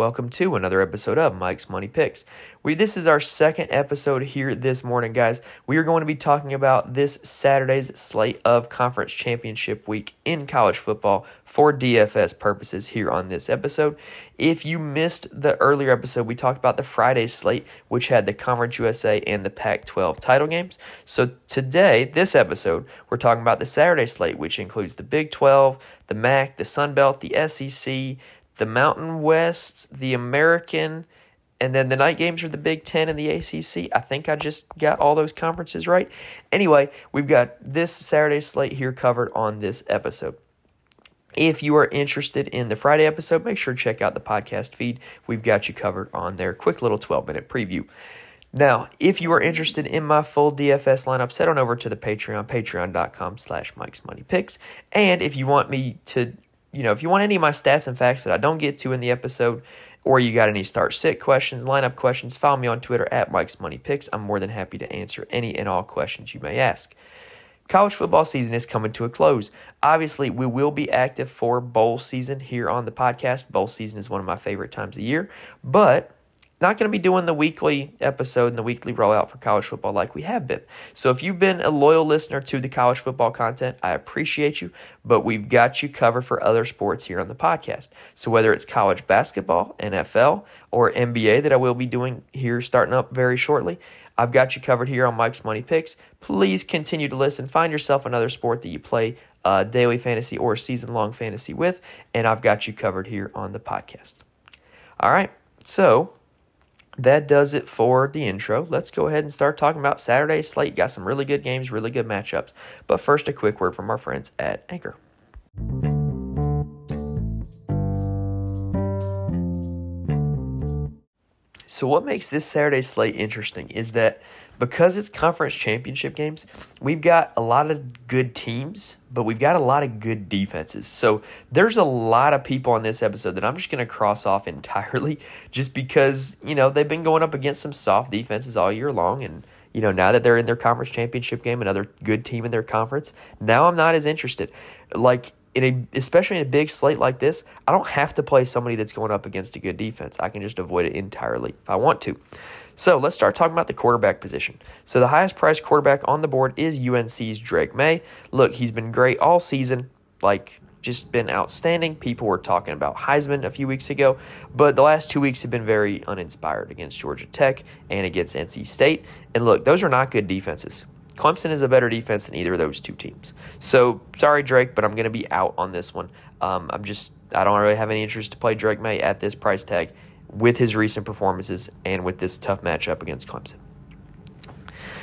Welcome to another episode of Mike's Money Picks. We this is our second episode here this morning, guys. We are going to be talking about this Saturday's slate of conference championship week in college football for DFS purposes here on this episode. If you missed the earlier episode, we talked about the Friday slate, which had the Conference USA and the Pac 12 title games. So today, this episode, we're talking about the Saturday slate, which includes the Big 12, the MAC, the Sun Belt, the SEC the Mountain West, the American, and then the night games are the Big Ten and the ACC. I think I just got all those conferences right. Anyway, we've got this Saturday slate here covered on this episode. If you are interested in the Friday episode, make sure to check out the podcast feed. We've got you covered on there. Quick little 12 minute preview. Now, if you are interested in my full DFS lineup, head on over to the Patreon, patreon.com slash Mike's Money Picks. And if you want me to you know, if you want any of my stats and facts that I don't get to in the episode, or you got any start sit questions, lineup questions, follow me on Twitter at Mike's Money Picks. I'm more than happy to answer any and all questions you may ask. College football season is coming to a close. Obviously, we will be active for bowl season here on the podcast. Bowl season is one of my favorite times of year, but not going to be doing the weekly episode and the weekly rollout for college football like we have been. So if you've been a loyal listener to the college football content, I appreciate you, but we've got you covered for other sports here on the podcast. So whether it's college basketball, NFL, or NBA that I will be doing here starting up very shortly, I've got you covered here on Mike's Money Picks. Please continue to listen. Find yourself another sport that you play uh, daily fantasy or season long fantasy with, and I've got you covered here on the podcast. All right, so that does it for the intro. Let's go ahead and start talking about Saturday's slate. Got some really good games, really good matchups. But first, a quick word from our friends at Anchor. So, what makes this Saturday slate interesting is that because it's conference championship games, we've got a lot of good teams, but we've got a lot of good defenses. So there's a lot of people on this episode that I'm just going to cross off entirely just because, you know, they've been going up against some soft defenses all year long. And, you know, now that they're in their conference championship game, another good team in their conference, now I'm not as interested. Like, in a especially in a big slate like this, I don't have to play somebody that's going up against a good defense. I can just avoid it entirely if I want to. So let's start talking about the quarterback position. So the highest priced quarterback on the board is UNC's Drake Maye. Look, he's been great all season, like just been outstanding. People were talking about Heisman a few weeks ago, but the last two weeks have been very uninspired against Georgia Tech and against NC State. And look, those are not good defenses. Clemson is a better defense than either of those two teams. So sorry, Drake, but I'm going to be out on this one. Um, I'm just I don't really have any interest to play Drake Maye at this price tag with his recent performances and with this tough matchup against Clemson.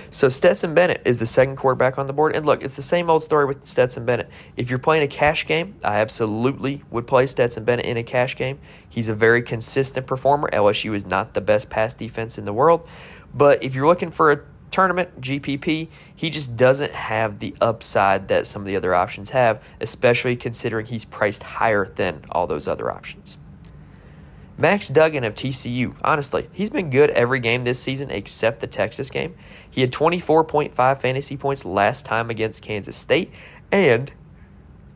So Stetson Bennett is the second quarterback on the board. And look, it's the same old story with Stetson Bennett. If you're playing a cash game, I absolutely would play Stetson Bennett in a cash game. He's a very consistent performer. LSU is not the best pass defense in the world. But if you're looking for a tournament, GPP, he just doesn't have the upside that some of the other options have, especially considering he's priced higher than all those other options. Max Duggan of TCU, honestly, he's been good every game this season except the Texas game. He had 24.5 fantasy points last time against Kansas State, and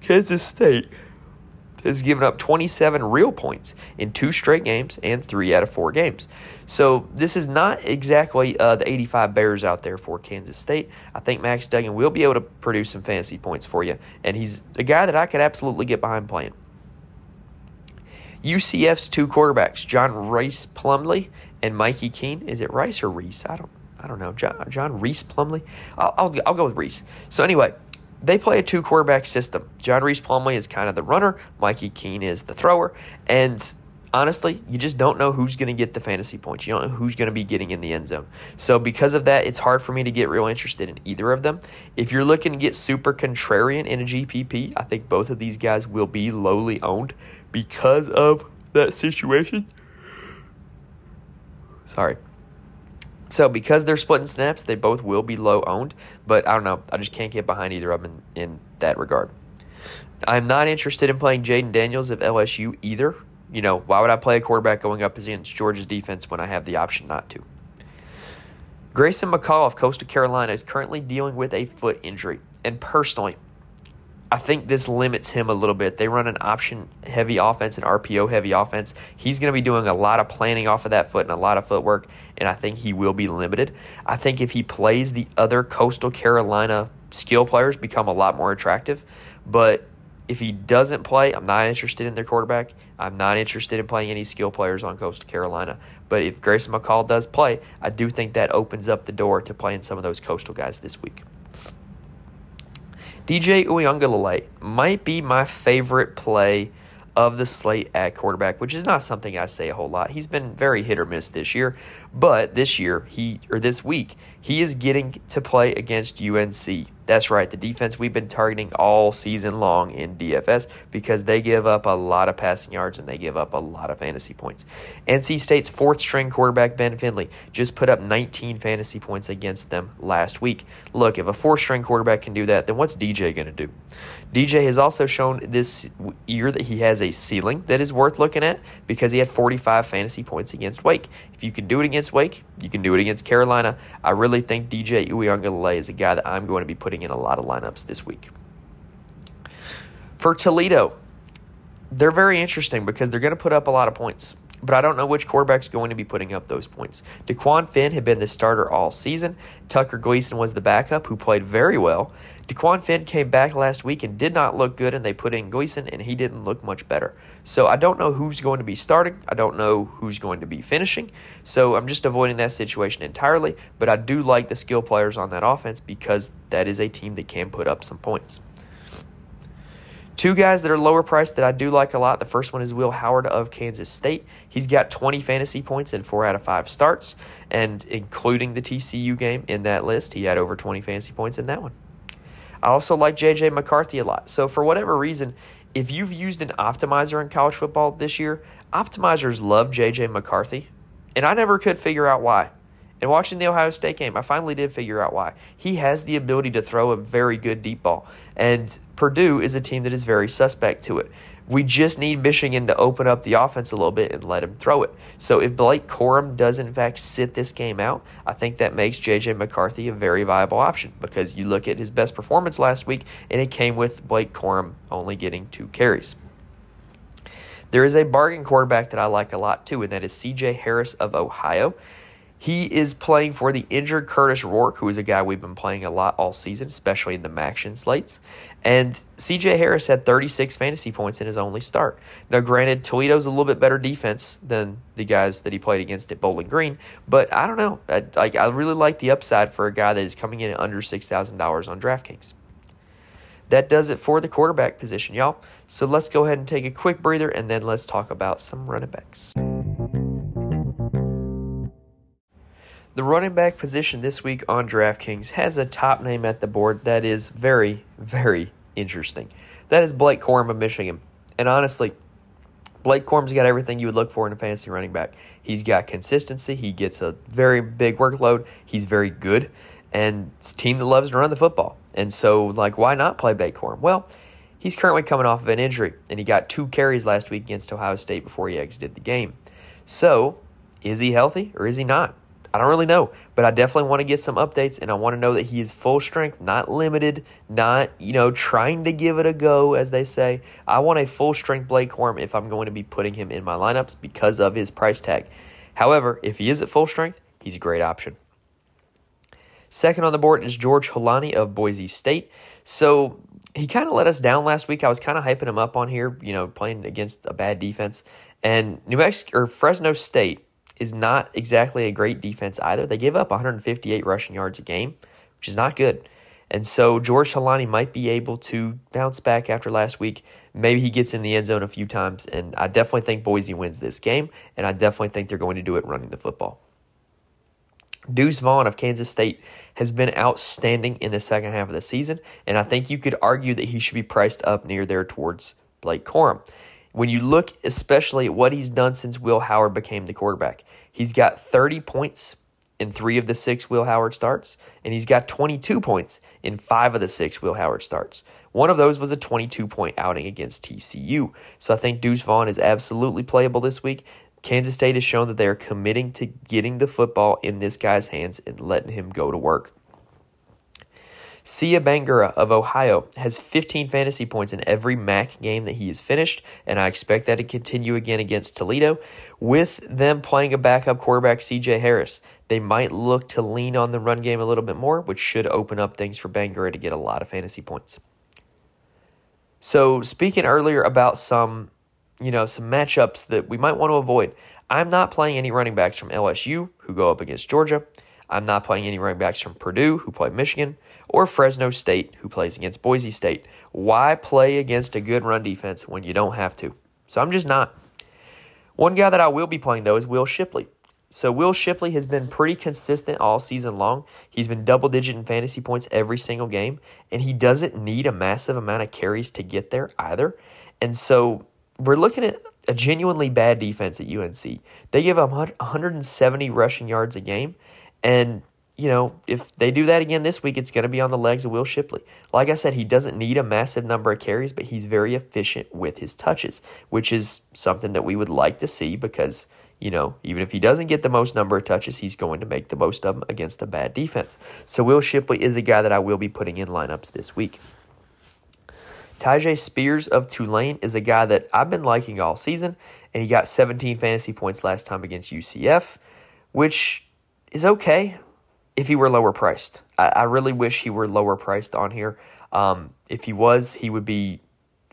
Kansas State has given up 27 real points in two straight games and three out of four games. So this is not exactly uh, the 85 Bears out there for Kansas State. I think Max Duggan will be able to produce some fantasy points for you, and he's a guy that I could absolutely get behind playing. UCF's two quarterbacks, John Rice Plumlee and Mikey Keene. Is it Rice or Reese? I don't I don't know. John, John Reese Plumlee. I'll, I'll, I'll go with Reese. So anyway, they play a two quarterback system. John Reese Plumlee is kind of the runner. Mikey Keene is the thrower. And honestly, you just don't know who's going to get the fantasy points. You don't know who's going to be getting in the end zone. So because of that, it's hard for me to get real interested in either of them. If you're looking to get super contrarian in a GPP, I think both of these guys will be lowly owned because of that situation. Sorry. So because they're splitting snaps, they both will be low owned, but I don't know. I just can't get behind either of them in, in that regard. I'm not interested in playing Jayden Daniels of LSU either. You know, why would I play a quarterback going up against Georgia's defense when I have the option not to? Grayson McCall of Coastal Carolina is currently dealing with a foot injury. And personally, I think this limits him a little bit. They run an option heavy offense, and RPO heavy offense. He's going to be doing a lot of planning off of that foot and a lot of footwork, and I think he will be limited. I think if he plays, the other Coastal Carolina skill players become a lot more attractive. But if he doesn't play, I'm not interested in their quarterback. I'm not interested in playing any skill players on Coastal Carolina. But if Grayson McCall does play, I do think that opens up the door to playing some of those Coastal guys this week. DJ Uiagalelei might be my favorite play of the slate at quarterback, which is not something I say a whole lot. He's been very hit or miss this year, but this year he or this week he is getting to play against UNC. That's right, the defense we've been targeting all season long in DFS because they give up a lot of passing yards and they give up a lot of fantasy points. NC State's fourth string quarterback Ben Finley just put up 19 fantasy points against them last week. Look, if a fourth string quarterback can do that, then what's DJ going to do? DJ has also shown this year that he has a ceiling that is worth looking at because he had 45 fantasy points against Wake. If you can do it against Wake, you can do it against Carolina. I really think DJ Uiagalelei is a guy that I'm going to be putting in a lot of lineups this week. For Toledo, they're very interesting because they're going to put up a lot of points but I don't know which quarterback's going to be putting up those points. Dequan Finn had been the starter all season. Tucker Gleason was the backup, who played very well. Dequan Finn came back last week and did not look good, and they put in Gleason, and he didn't look much better. So I don't know who's going to be starting. I don't know who's going to be finishing. So I'm just avoiding that situation entirely. But I do like the skill players on that offense because that is a team that can put up some points. Two guys that are lower priced that I do like a lot. The first one is Will Howard of Kansas State. He's got 20 fantasy points in four out of five starts, and including the TCU game in that list, he had over 20 fantasy points in that one. I also like JJ McCarthy a lot. So, for whatever reason, if you've used an optimizer in college football this year, optimizers love JJ McCarthy, and I never could figure out why. And watching the Ohio State game, I finally did figure out why. He has the ability to throw a very good deep ball. And Purdue is a team that is very suspect to it. We just need Michigan to open up the offense a little bit and let him throw it. So if Blake Corum does in fact sit this game out, I think that makes JJ McCarthy a very viable option because you look at his best performance last week and it came with Blake Corum only getting two carries. There is a bargain quarterback that I like a lot too, and that is CJ Harris of Ohio. He is playing for the injured Kurtis Rourke, who is a guy we've been playing a lot all season, especially in the MACtion slates. And CJ Harris had 36 fantasy points in his only start. Now, granted, Toledo's a little bit better defense than the guys that he played against at Bowling Green, but I don't know. I, I, I really like the upside for a guy that is coming in under $6,000 on DraftKings. That does it for the quarterback position, y'all. So let's go ahead and take a quick breather and then let's talk about some running backs. The running back position this week on DraftKings has a top name at the board that is very, very interesting. That is Blake Corum of Michigan. And honestly, Blake Corum's got everything you would look for in a fantasy running back. He's got consistency. He gets a very big workload. He's very good. And it's a team that loves to run the football. And so, like, why not play Blake Corum? Well, he's currently coming off of an injury, and he got two carries last week against Ohio State before he exited the game. So, is he healthy or is he not? I don't really know, but I definitely want to get some updates and I want to know that he is full strength, not limited, not, you know, trying to give it a go, as they say. I want a full strength Blake Corum if I'm going to be putting him in my lineups because of his price tag. However, if he is at full strength, he's a great option. Second on the board is George Holani of Boise State. So he kind of let us down last week. I was kind of hyping him up on here, you know, playing against a bad defense. And New Mexico or Fresno State is not exactly a great defense either. They give up 158 rushing yards a game, which is not good. And so George Holani might be able to bounce back after last week. Maybe he gets in the end zone a few times, and I definitely think Boise wins this game, and I definitely think they're going to do it running the football. Deuce Vaughn of Kansas State has been outstanding in the second half of the season, and I think you could argue that he should be priced up near there towards Blake Corum. When you look especially at what he's done since Will Howard became the quarterback, he's got 30 points in three of the six Will Howard starts, and he's got 22 points in five of the six Will Howard starts. One of those was a 22 point outing against TCU. So I think Deuce Vaughn is absolutely playable this week. Kansas State has shown that they are committing to getting the football in this guy's hands and letting him go to work. Sieh Bangura of Ohio has 15 fantasy points in every MAC game that he has finished, and I expect that to continue again against Toledo. With them playing a backup quarterback, CJ Harris, they might look to lean on the run game a little bit more, which should open up things for Bangura to get a lot of fantasy points. So, speaking earlier about some, you know, some matchups that we might want to avoid, I'm not playing any running backs from LSU who go up against Georgia. I'm not playing any running backs from Purdue who play Michigan or Fresno State, who plays against Boise State. Why play against a good run defense when you don't have to? So I'm just not. One guy that I will be playing, though, is Will Shipley. So Will Shipley has been pretty consistent all season long. He's been double digit in fantasy points every single game, and he doesn't need a massive amount of carries to get there either. And so we're looking at a genuinely bad defense at UNC. They give up 170 rushing yards a game, and you know, if they do that again this week, it's going to be on the legs of Will Shipley. Like I said, he doesn't need a massive number of carries, but he's very efficient with his touches, which is something that we would like to see because, you know, even if he doesn't get the most number of touches, he's going to make the most of them against a bad defense. So Will Shipley is a guy that I will be putting in lineups this week. Tyjae Spears of Tulane is a guy that I've been liking all season, and he got 17 fantasy points last time against UCF, which is okay if he were lower priced. I, I really wish he were lower priced on here. Um, if he was, he would be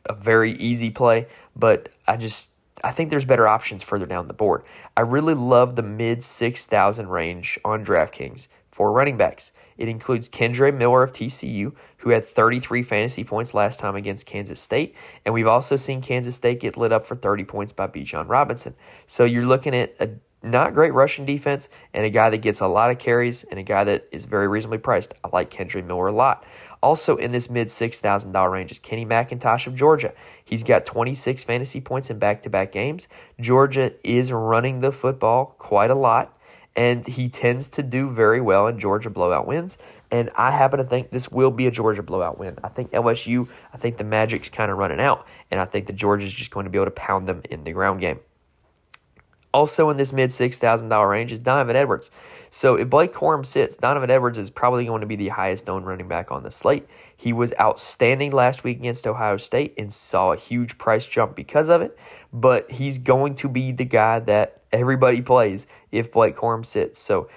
a very easy play, but I just I think there's better options further down the board. I really love the mid 6,000 range on DraftKings for running backs. It includes Kendre Miller of TCU, who had 33 fantasy points last time against Kansas State. And we've also seen Kansas State get lit up for 30 points by Bijan Robinson. So you're looking at a not great rushing defense, and a guy that gets a lot of carries, and a guy that is very reasonably priced. I like Kendre Miller a lot. Also in this mid $6,000 range is Kenny McIntosh of Georgia. He's got 26 fantasy points in back to back games. Georgia is running the football quite a lot, and he tends to do very well in Georgia blowout wins. And I happen to think this will be a Georgia blowout win. I think LSU, I think the Magic's kind of running out, and I think that Georgia's is just going to be able to pound them in the ground game. Also in this mid $6,000 range is Donovan Edwards. So if Blake Corum sits, Donovan Edwards is probably going to be the highest owned running back on the slate. He was outstanding last week against Ohio State and saw a huge price jump because of it. But he's going to be the guy that everybody plays if Blake Corum sits. So,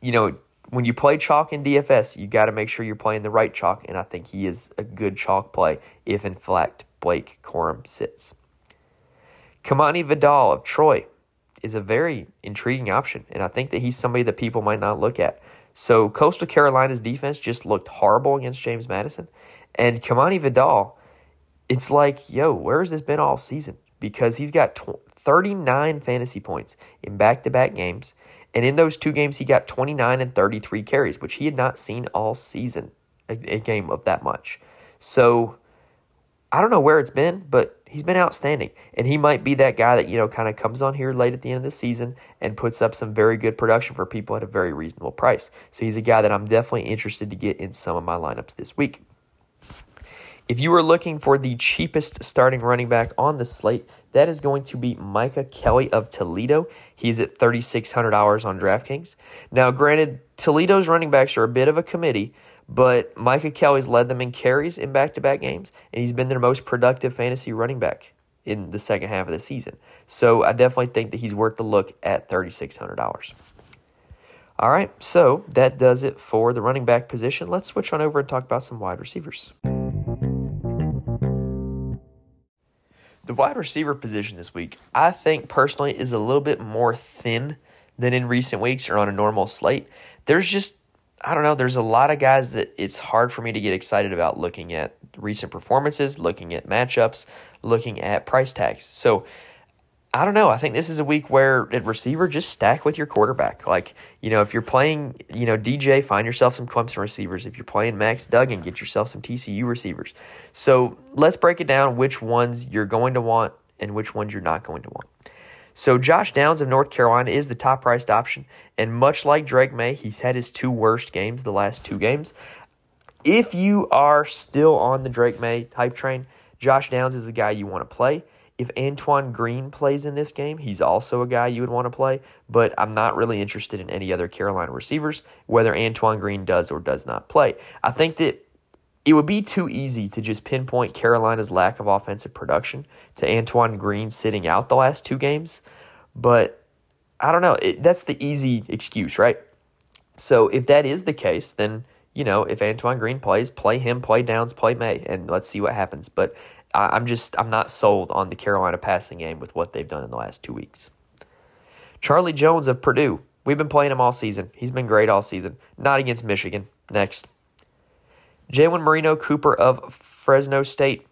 you know, when you play chalk in DFS, you got to make sure you're playing the right chalk. And I think he is a good chalk play if, in fact, Blake Corum sits. Kimani Vidal of Troy is a very intriguing option, and I think that he's somebody that people might not look at. So Coastal Carolina's defense just looked horrible against James Madison, and Kimani Vidal, it's like, yo, where has this been all season? Because he's got 39 fantasy points in back-to-back games, and in those two games he got 29 and 33 carries, which he had not seen all season, a, a game of that much. So I don't know where it's been, but he's been outstanding. And he might be that guy that, you know, kind of comes on here late at the end of the season and puts up some very good production for people at a very reasonable price. So he's a guy that I'm definitely interested to get in some of my lineups this week. If you are looking for the cheapest starting running back on the slate, that is going to be Micah Kelly of Toledo. He's at $3,600 on DraftKings. Now, granted, Toledo's running backs are a bit of a committee, but Micah Kelly's led them in carries in back to back games, and he's been their most productive fantasy running back in the second half of the season. So I definitely think that he's worth the look at $3,600. All right, so that does it for the running back position. Let's switch on over and talk about some wide receivers. The wide receiver position this week, I think personally, is a little bit more thin than in recent weeks or on a normal slate. There's just I don't know. There's a lot of guys that it's hard for me to get excited about looking at recent performances, looking at matchups, looking at price tags. So I don't know. I think this is a week where at receiver, just stack with your quarterback. Like, you know, if you're playing, you know, DJ, find yourself some Clemson receivers. If you're playing Max Duggan, get yourself some TCU receivers. So let's break it down which ones you're going to want and which ones you're not going to want. So Josh Downs of North Carolina is the top priced option, and much like Drake Maye, he's had his two worst games the last two games. If you are still on the Drake Maye hype train, Josh Downs is the guy you want to play. If Antoine Green plays in this game, he's also a guy you would want to play, but I'm not really interested in any other Carolina receivers, whether Antoine Green does or does not play. I think that it would be too easy to just pinpoint Carolina's lack of offensive production to Antoine Green sitting out the last two games, but I don't know. It, that's the easy excuse, right? So if that is the case, then you know if Antoine Green plays, play him, play Downs, play Maye, and let's see what happens. But I, I'm just I'm not sold on the Carolina passing game with what they've done in the last two weeks. Charlie Jones of Purdue. We've been playing him all season. He's been great all season. Not against Michigan. Next. Jalen Marino Cooper of Fresno State.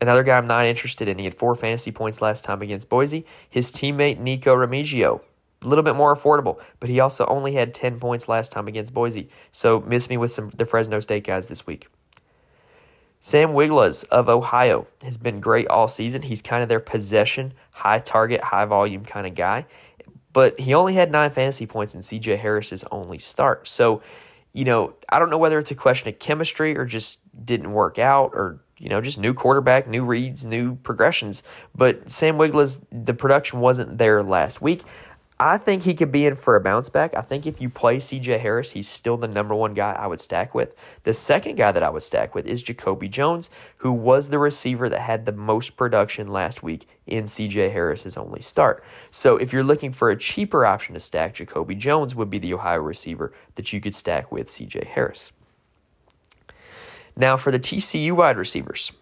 Another guy I'm not interested in. He had four fantasy points last time against Boise. His teammate Nico Remigio. A little bit more affordable, but he also only had 10 points last time against Boise. So miss me with some the Fresno State guys this week. Sam Wiglusz of Ohio has been great all season. He's kind of their possession, high target, high volume kind of guy. But he only had nine fantasy points in CJ Harris's only start. So you know, I don't know whether it's a question of chemistry or just didn't work out or, you know, just new quarterback, new reads, new progressions. But Sam Wiglusz, the production wasn't there last week. I think he could be in for a bounce back. I think if you play CJ Harris, he's still the number one guy I would stack with. The second guy that I would stack with is Jacoby Jones, who was the receiver that had the most production last week in CJ Harris's only start. So if you're looking for a cheaper option to stack, Jacoby Jones would be the Ohio receiver that you could stack with CJ Harris. Now for the TCU wide receivers.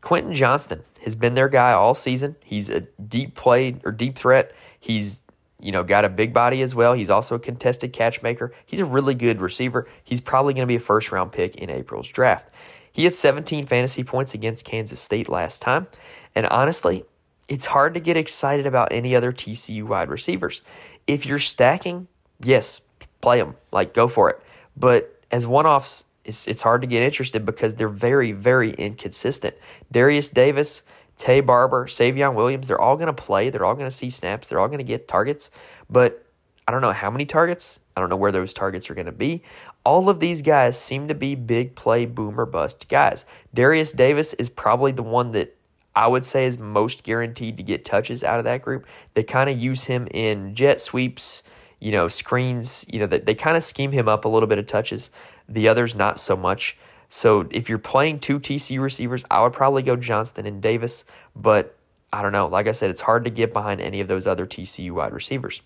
Quentin Johnston has been their guy all season. He's a deep play or deep threat. He's you know, got a big body as well. He's also a contested catch maker. He's a really good receiver. He's probably going to be a first round pick in April's draft. He had 17 fantasy points against Kansas State last time. And honestly, it's hard to get excited about any other TCU wide receivers. If you're stacking, yes, play them. Like, go for it. But as one offs, it's, it's hard to get interested because they're very, very inconsistent. Darius Davis Taye Barber, Savion Williams, they're all going to play. They're all going to see snaps. They're all going to get targets. But I don't know how many targets. I don't know where those targets are going to be. All of these guys seem to be big play boomer bust guys. Darius Davis is probably the one that I would say is most guaranteed to get touches out of that group. They kind of use him in jet sweeps, you know, screens, you know, they, they kind of scheme him up a little bit of touches. The others, not so much. So if you're playing two TC receivers, I would probably go Johnston and Davis, but I don't know. Like I said, it's hard to get behind any of those other TCU wide receivers.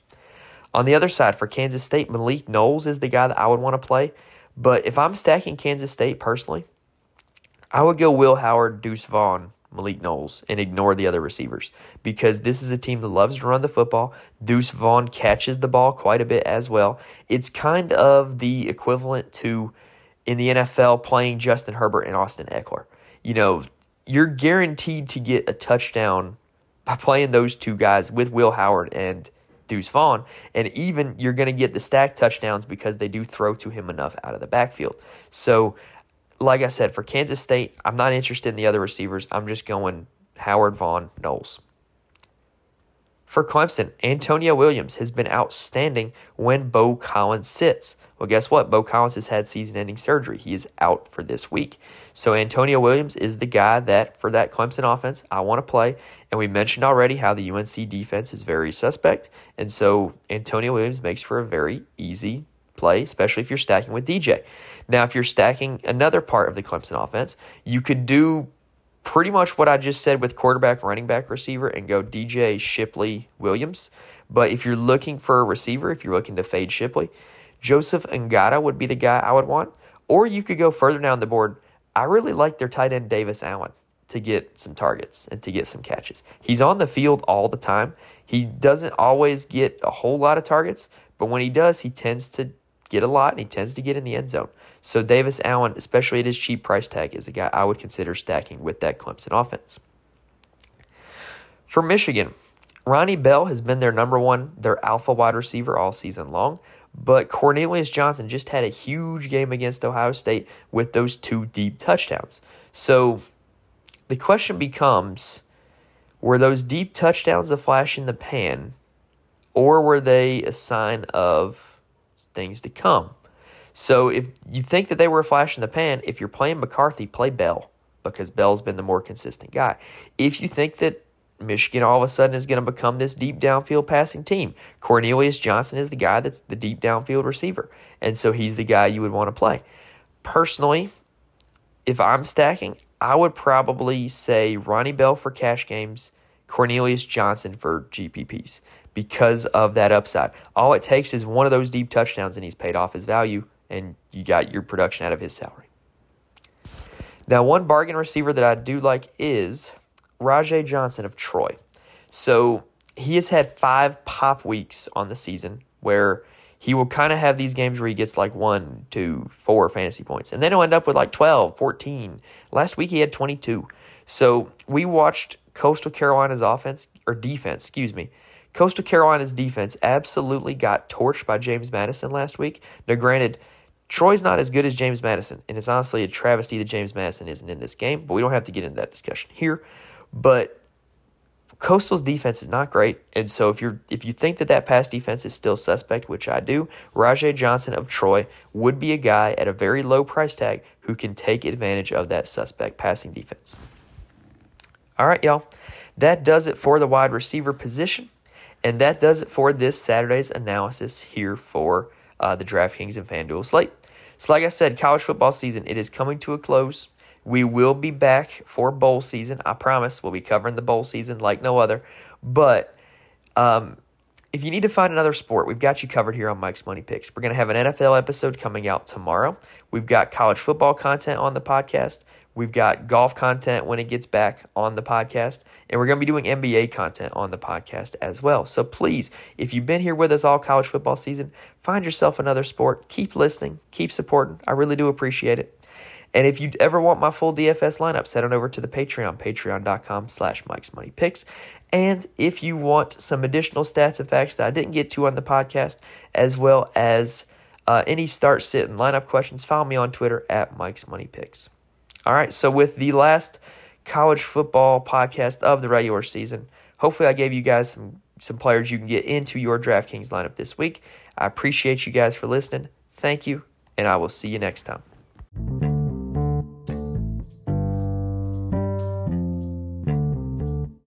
On the other side, for Kansas State, Malik Knowles is the guy that I would want to play. But if I'm stacking Kansas State personally, I would go Will Howard, Deuce Vaughn, Malik Knowles, and ignore the other receivers because this is a team that loves to run the football. Deuce Vaughn catches the ball quite a bit as well. It's kind of the equivalent to in the NFL playing Justin Herbert and Austin Ekeler. You know, you're guaranteed to get a touchdown by playing those two guys with Will Howard and Deuce Vaughn. And even you're going to get the stacked touchdowns because they do throw to him enough out of the backfield. So, like I said, for Kansas State, I'm not interested in the other receivers. I'm just going Howard, Vaughn, Knowles. For Clemson, Antonio Williams has been outstanding when Beaux Collins sits. Well, guess what? Beaux Collins has had season ending surgery. He is out for this week. So Antonio Williams is the guy that, for that Clemson offense, I want to play. And we mentioned already how the UNC defense is very suspect. And so Antonio Williams makes for a very easy play, especially if you're stacking with DJ. Now, if you're stacking another part of the Clemson offense, you could do pretty much what I just said with quarterback, running back, receiver, and go DJ, Shipley, Williams. But if you're looking for a receiver, if you're looking to fade Shipley, Joseph Ngata would be the guy I would want. Or you could go further down the board. I really like their tight end Davis Allen to get some targets and to get some catches. He's on the field all the time. He doesn't always get a whole lot of targets, but when he does, he tends to get a lot and he tends to get in the end zone. So Davis Allen, especially at his cheap price tag, is a guy I would consider stacking with that Clemson offense. For Michigan, Ronnie Bell has been their number one, their alpha wide receiver all season long. But Cornelius Johnson just had a huge game against Ohio State with those two deep touchdowns. So the question becomes were those deep touchdowns a flash in the pan, or were they a sign of things to come? So if you think that they were a flash in the pan, if you're playing McCarthy, play Bell because Bell's been the more consistent guy. If you think that Michigan all of a sudden is going to become this deep downfield passing team, Cornelius Johnson is the guy that's the deep downfield receiver. And so he's the guy you would want to play. Personally, if I'm stacking, I would probably say Ronnie Bell for cash games, Cornelius Johnson for GPPs because of that upside. All it takes is one of those deep touchdowns and he's paid off his value and you got your production out of his salary. Now, one bargain receiver that I do like is Rajay Johnson of Troy. So he has had five pop weeks on the season where he will kind of have these games where he gets like one, two, four fantasy points. And then he'll end up with like 12, 14. Last week he had 22. So we watched Coastal Carolina's offense, or defense, excuse me. Coastal Carolina's defense absolutely got torched by James Madison last week. Now, granted, Troy's not as good as James Madison, and it's honestly a travesty that James Madison isn't in this game, but we don't have to get into that discussion here. But Coastal's defense is not great, and so if you're if you think that that pass defense is still suspect, which I do, Rajay Johnson of Troy would be a guy at a very low price tag who can take advantage of that suspect passing defense. All right, y'all, that does it for the wide receiver position, and that does it for this Saturday's analysis here for uh, the DraftKings and FanDuel slate. So, like I said, college football season it is coming to a close. We will be back for bowl season. I promise we'll be covering the bowl season like no other. But um, if you need to find another sport, we've got you covered here on Mike's Money Picks. We're going to have an NFL episode coming out tomorrow. We've got college football content on the podcast. We've got golf content when it gets back on the podcast. And we're going to be doing NBA content on the podcast as well. So please, if you've been here with us all college football season, find yourself another sport. Keep listening, keep supporting. I really do appreciate it. And if you ever want my full DFS lineup, head on over to the Patreon, patreon.com slash Mike's Money Picks. And if you want some additional stats and facts that I didn't get to on the podcast, as well as uh, any start, sit, and lineup questions, follow me on Twitter at Mike's Money Picks. All right, so with the last college football podcast of the regular season, hopefully I gave you guys some, some players you can get into your DraftKings lineup this week. I appreciate you guys for listening. Thank you, and I will see you next time.